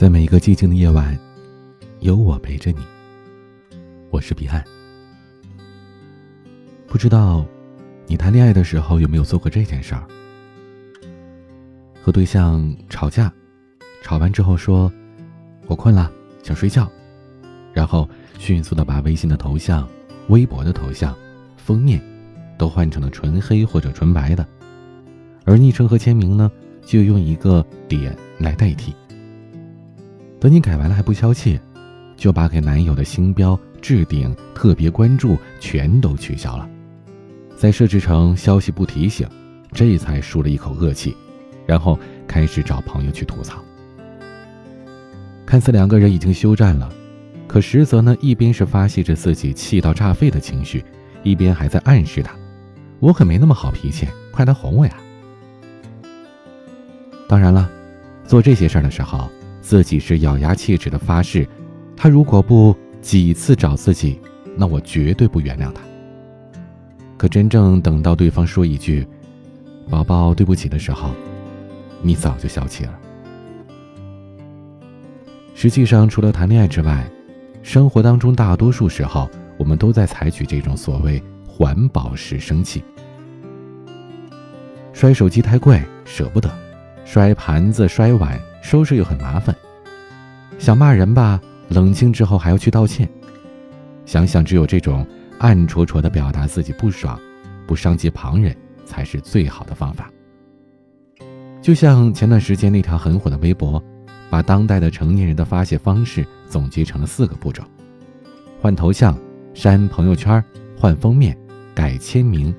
在每一个寂静的夜晚，有我陪着你。我是彼岸。不知道你谈恋爱的时候有没有做过这件事儿？和对象吵架，吵完之后说：“我困了，想睡觉。”然后迅速的把微信的头像、微博的头像、封面都换成了纯黑或者纯白的，而昵称和签名呢，就用一个点来代替。等你改完了还不消气，就把给男友的星标、置顶、特别关注全都取消了，再设置成消息不提醒，这才舒了一口恶气，然后开始找朋友去吐槽。看似两个人已经休战了，可实则呢，一边是发泄着自己气到炸肺的情绪，一边还在暗示他：“我可没那么好脾气，快来哄我呀！”当然了，做这些事儿的时候。自己是咬牙切齿的发誓，他如果不几次找自己，那我绝对不原谅他。可真正等到对方说一句“宝宝对不起”的时候，你早就消气了。实际上，除了谈恋爱之外，生活当中大多数时候，我们都在采取这种所谓环保式生气。摔手机太贵，舍不得；摔盘子、摔碗。收拾又很麻烦，想骂人吧，冷静之后还要去道歉。想想只有这种暗戳戳的表达自己不爽，不伤及旁人，才是最好的方法。就像前段时间那条很火的微博，把当代的成年人的发泄方式总结成了四个步骤：换头像、删朋友圈、换封面、改签名，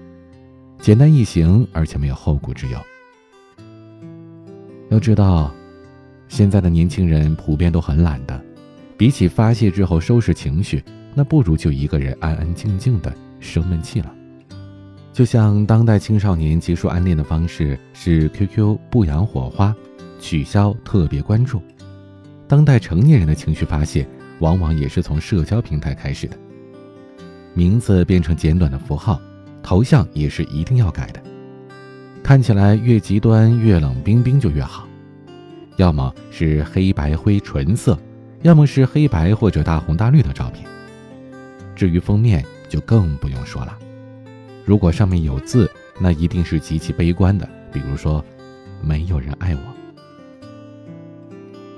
简单易行，而且没有后顾之忧。要知道。现在的年轻人普遍都很懒的，比起发泄之后收拾情绪，那不如就一个人安安静静的生闷气了。就像当代青少年结束暗恋的方式是 QQ 不养火花，取消特别关注，当代成年人的情绪发泄往往也是从社交平台开始的。名字变成简短的符号，头像也是一定要改的，看起来越极端越冷冰冰就越好。要么是黑白灰纯色，要么是黑白或者大红大绿的照片。至于封面，就更不用说了。如果上面有字，那一定是极其悲观的，比如说“没有人爱我”。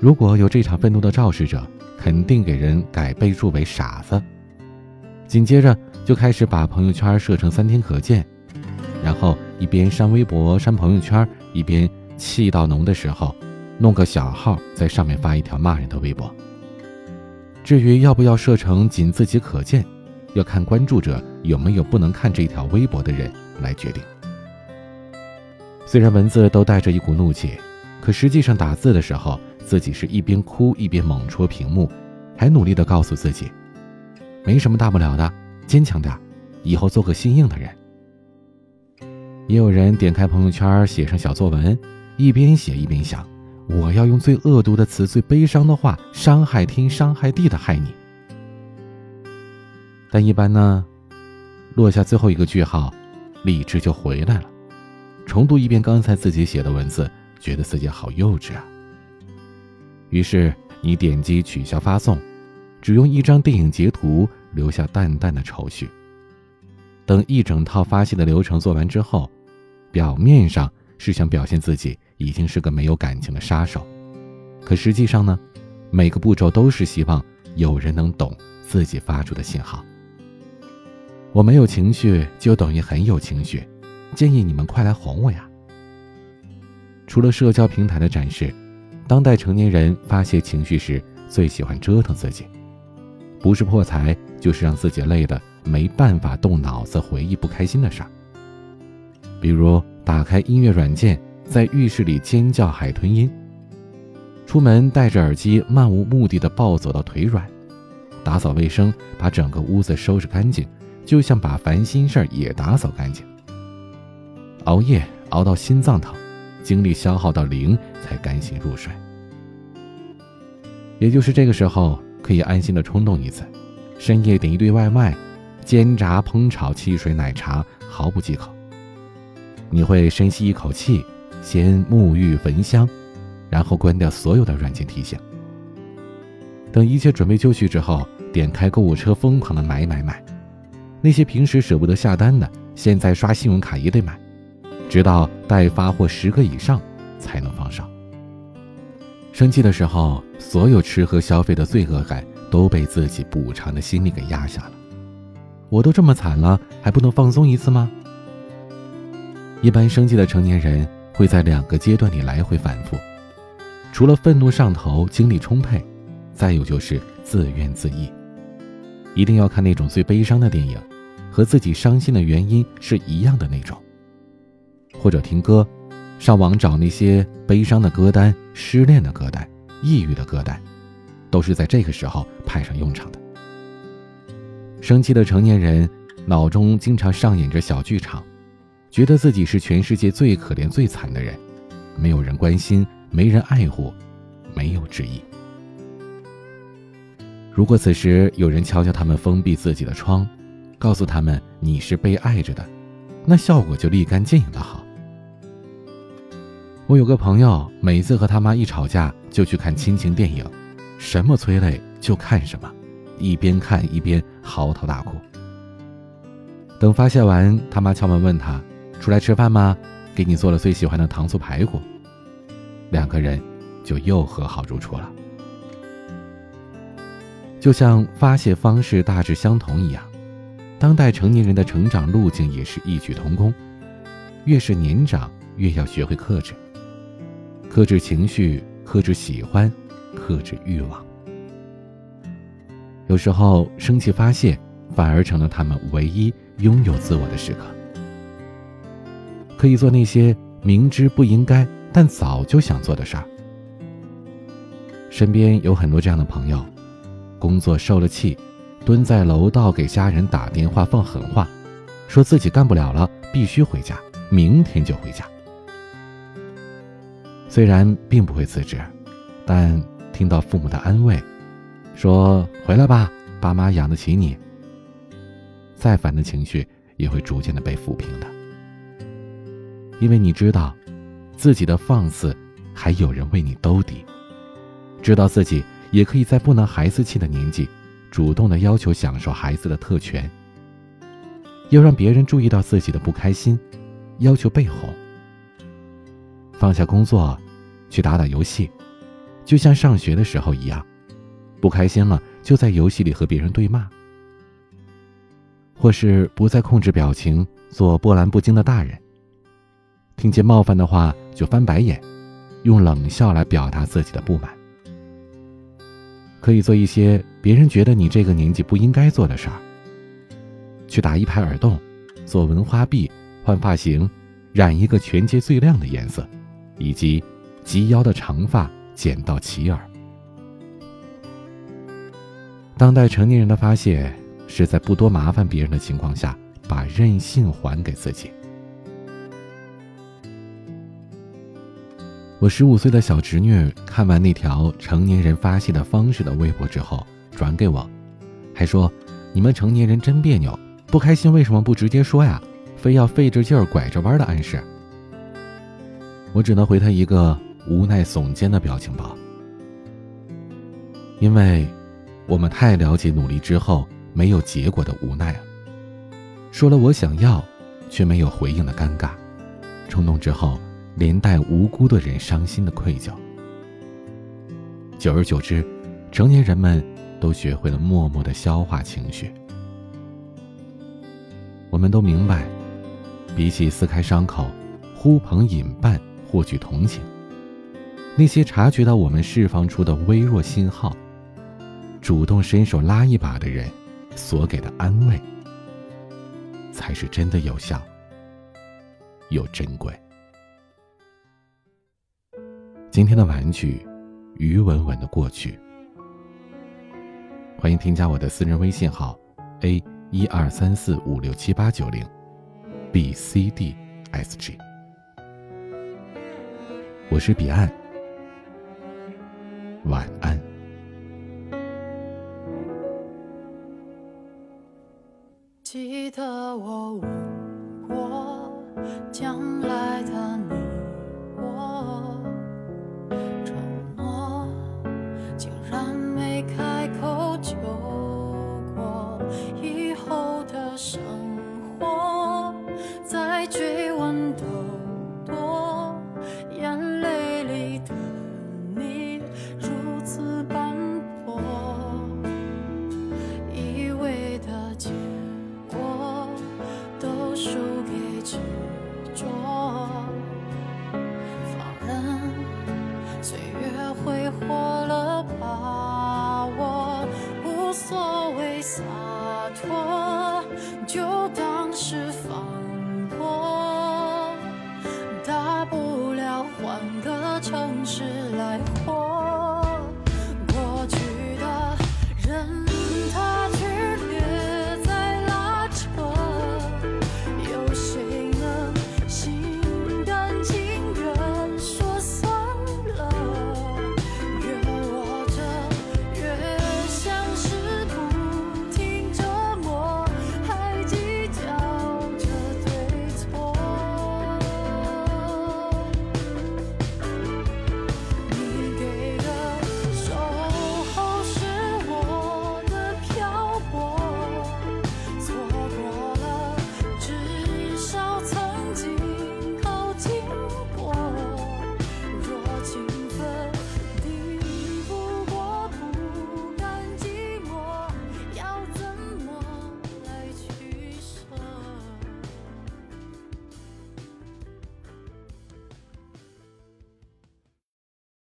如果有这场愤怒的肇事者，肯定给人改备注为“傻子”。紧接着就开始把朋友圈设成三天可见，然后一边删微博、删朋友圈，一边气到浓的时候。弄个小号在上面发一条骂人的微博。至于要不要设成仅自己可见，要看关注者有没有不能看这条微博的人来决定。虽然文字都带着一股怒气，可实际上打字的时候，自己是一边哭一边猛戳屏幕，还努力的告诉自己，没什么大不了的，坚强点，以后做个心硬的人。也有人点开朋友圈写上小作文，一边写一边想。我要用最恶毒的词、最悲伤的话，伤害天、伤害地的害你。但一般呢，落下最后一个句号，理智就回来了，重读一遍刚才自己写的文字，觉得自己好幼稚啊。于是你点击取消发送，只用一张电影截图，留下淡淡的愁绪。等一整套发泄的流程做完之后，表面上是想表现自己。已经是个没有感情的杀手，可实际上呢，每个步骤都是希望有人能懂自己发出的信号。我没有情绪，就等于很有情绪，建议你们快来哄我呀。除了社交平台的展示，当代成年人发泄情绪时最喜欢折腾自己，不是破财，就是让自己累得没办法动脑子回忆不开心的事儿，比如打开音乐软件。在浴室里尖叫海豚音，出门戴着耳机漫无目的的暴走到腿软，打扫卫生把整个屋子收拾干净，就像把烦心事儿也打扫干净。熬夜熬到心脏疼，精力消耗到零才甘心入睡。也就是这个时候，可以安心的冲动一次，深夜点一堆外卖，煎炸烹炒汽水奶茶毫不忌口。你会深吸一口气。先沐浴焚香，然后关掉所有的软件提醒，等一切准备就绪之后，点开购物车，疯狂的买买买。那些平时舍不得下单的，现在刷信用卡也得买，直到待发货十个以上才能放手。生气的时候，所有吃喝消费的罪恶感都被自己补偿的心理给压下了。我都这么惨了，还不能放松一次吗？一般生气的成年人会在两个阶段里来回反复，除了愤怒上头、精力充沛。再有就是自怨自艾，一定要看那种最悲伤的电影，和自己伤心的原因是一样的那种。或者听歌，上网找那些悲伤的歌单、失恋的歌单、抑郁的歌单，都是在这个时候派上用场的。生气的成年人脑中经常上演着小剧场，觉得自己是全世界最可怜、最惨的人，没有人关心，没人爱护，没有之意。如果此时有人敲敲他们封闭自己的窗，告诉他们你是被爱着的，那效果就立竿见影的好。我有个朋友，每次和他妈一吵架，就去看亲情电影，什么催泪就看什么，一边看一边嚎啕大哭。等发泄完，他妈敲门问他出来吃饭吗？给你做了最喜欢的糖醋排骨。两个人就又和好如初了。就像发泄方式大致相同一样，当代成年人的成长路径也是异曲同工。越是年长，越要学会克制，克制情绪，克制喜欢，克制欲望。有时候生气发泄，反而成了他们唯一拥有自我的时刻。可以做那些明知不应该，但早就想做的事儿。身边有很多这样的朋友。工作受了气，蹲在楼道给家人打电话放狠话，说自己干不了了，必须回家，明天就回家。虽然并不会辞职，但听到父母的安慰，说回来吧，爸妈养得起你。再烦的情绪也会逐渐的被抚平的，因为你知道，自己的放肆还有人为你兜底，知道自己。也可以在不能孩子气的年纪，主动的要求享受孩子的特权。要让别人注意到自己的不开心，要求被哄。放下工作，去打打游戏，就像上学的时候一样。不开心了，就在游戏里和别人对骂，或是不再控制表情，做波澜不惊的大人。听见冒犯的话就翻白眼，用冷笑来表达自己的不满。可以做一些别人觉得你这个年纪不应该做的事儿，去打一排耳洞，做纹花臂，换发型，染一个全街最亮的颜色，以及及腰的长发剪到齐耳。当代成年人的发泄，是在不多麻烦别人的情况下，把任性还给自己。我十五岁的小侄女看完那条成年人发泄的方式的微博之后，转给我，还说：“你们成年人真别扭，不开心为什么不直接说呀？非要费着劲儿拐着弯的暗示。”我只能回他一个无奈耸肩的表情包，因为我们太了解努力之后没有结果的无奈了。说了我想要，却没有回应的尴尬，冲动之后。连带无辜的人伤心的愧疚，久而久之，成年人们都学会了默默的消化情绪。我们都明白，比起撕开伤口、呼朋引伴获取同情，那些察觉到我们释放出的微弱信号，主动伸手拉一把的人所给的安慰，才是真的有效又珍贵。今天的玩具，于稳稳的过去。欢迎添加我的私人微信号：a 一二三四五六七八九零，b c d s g。我是彼岸，晚安。记得我问过将城市。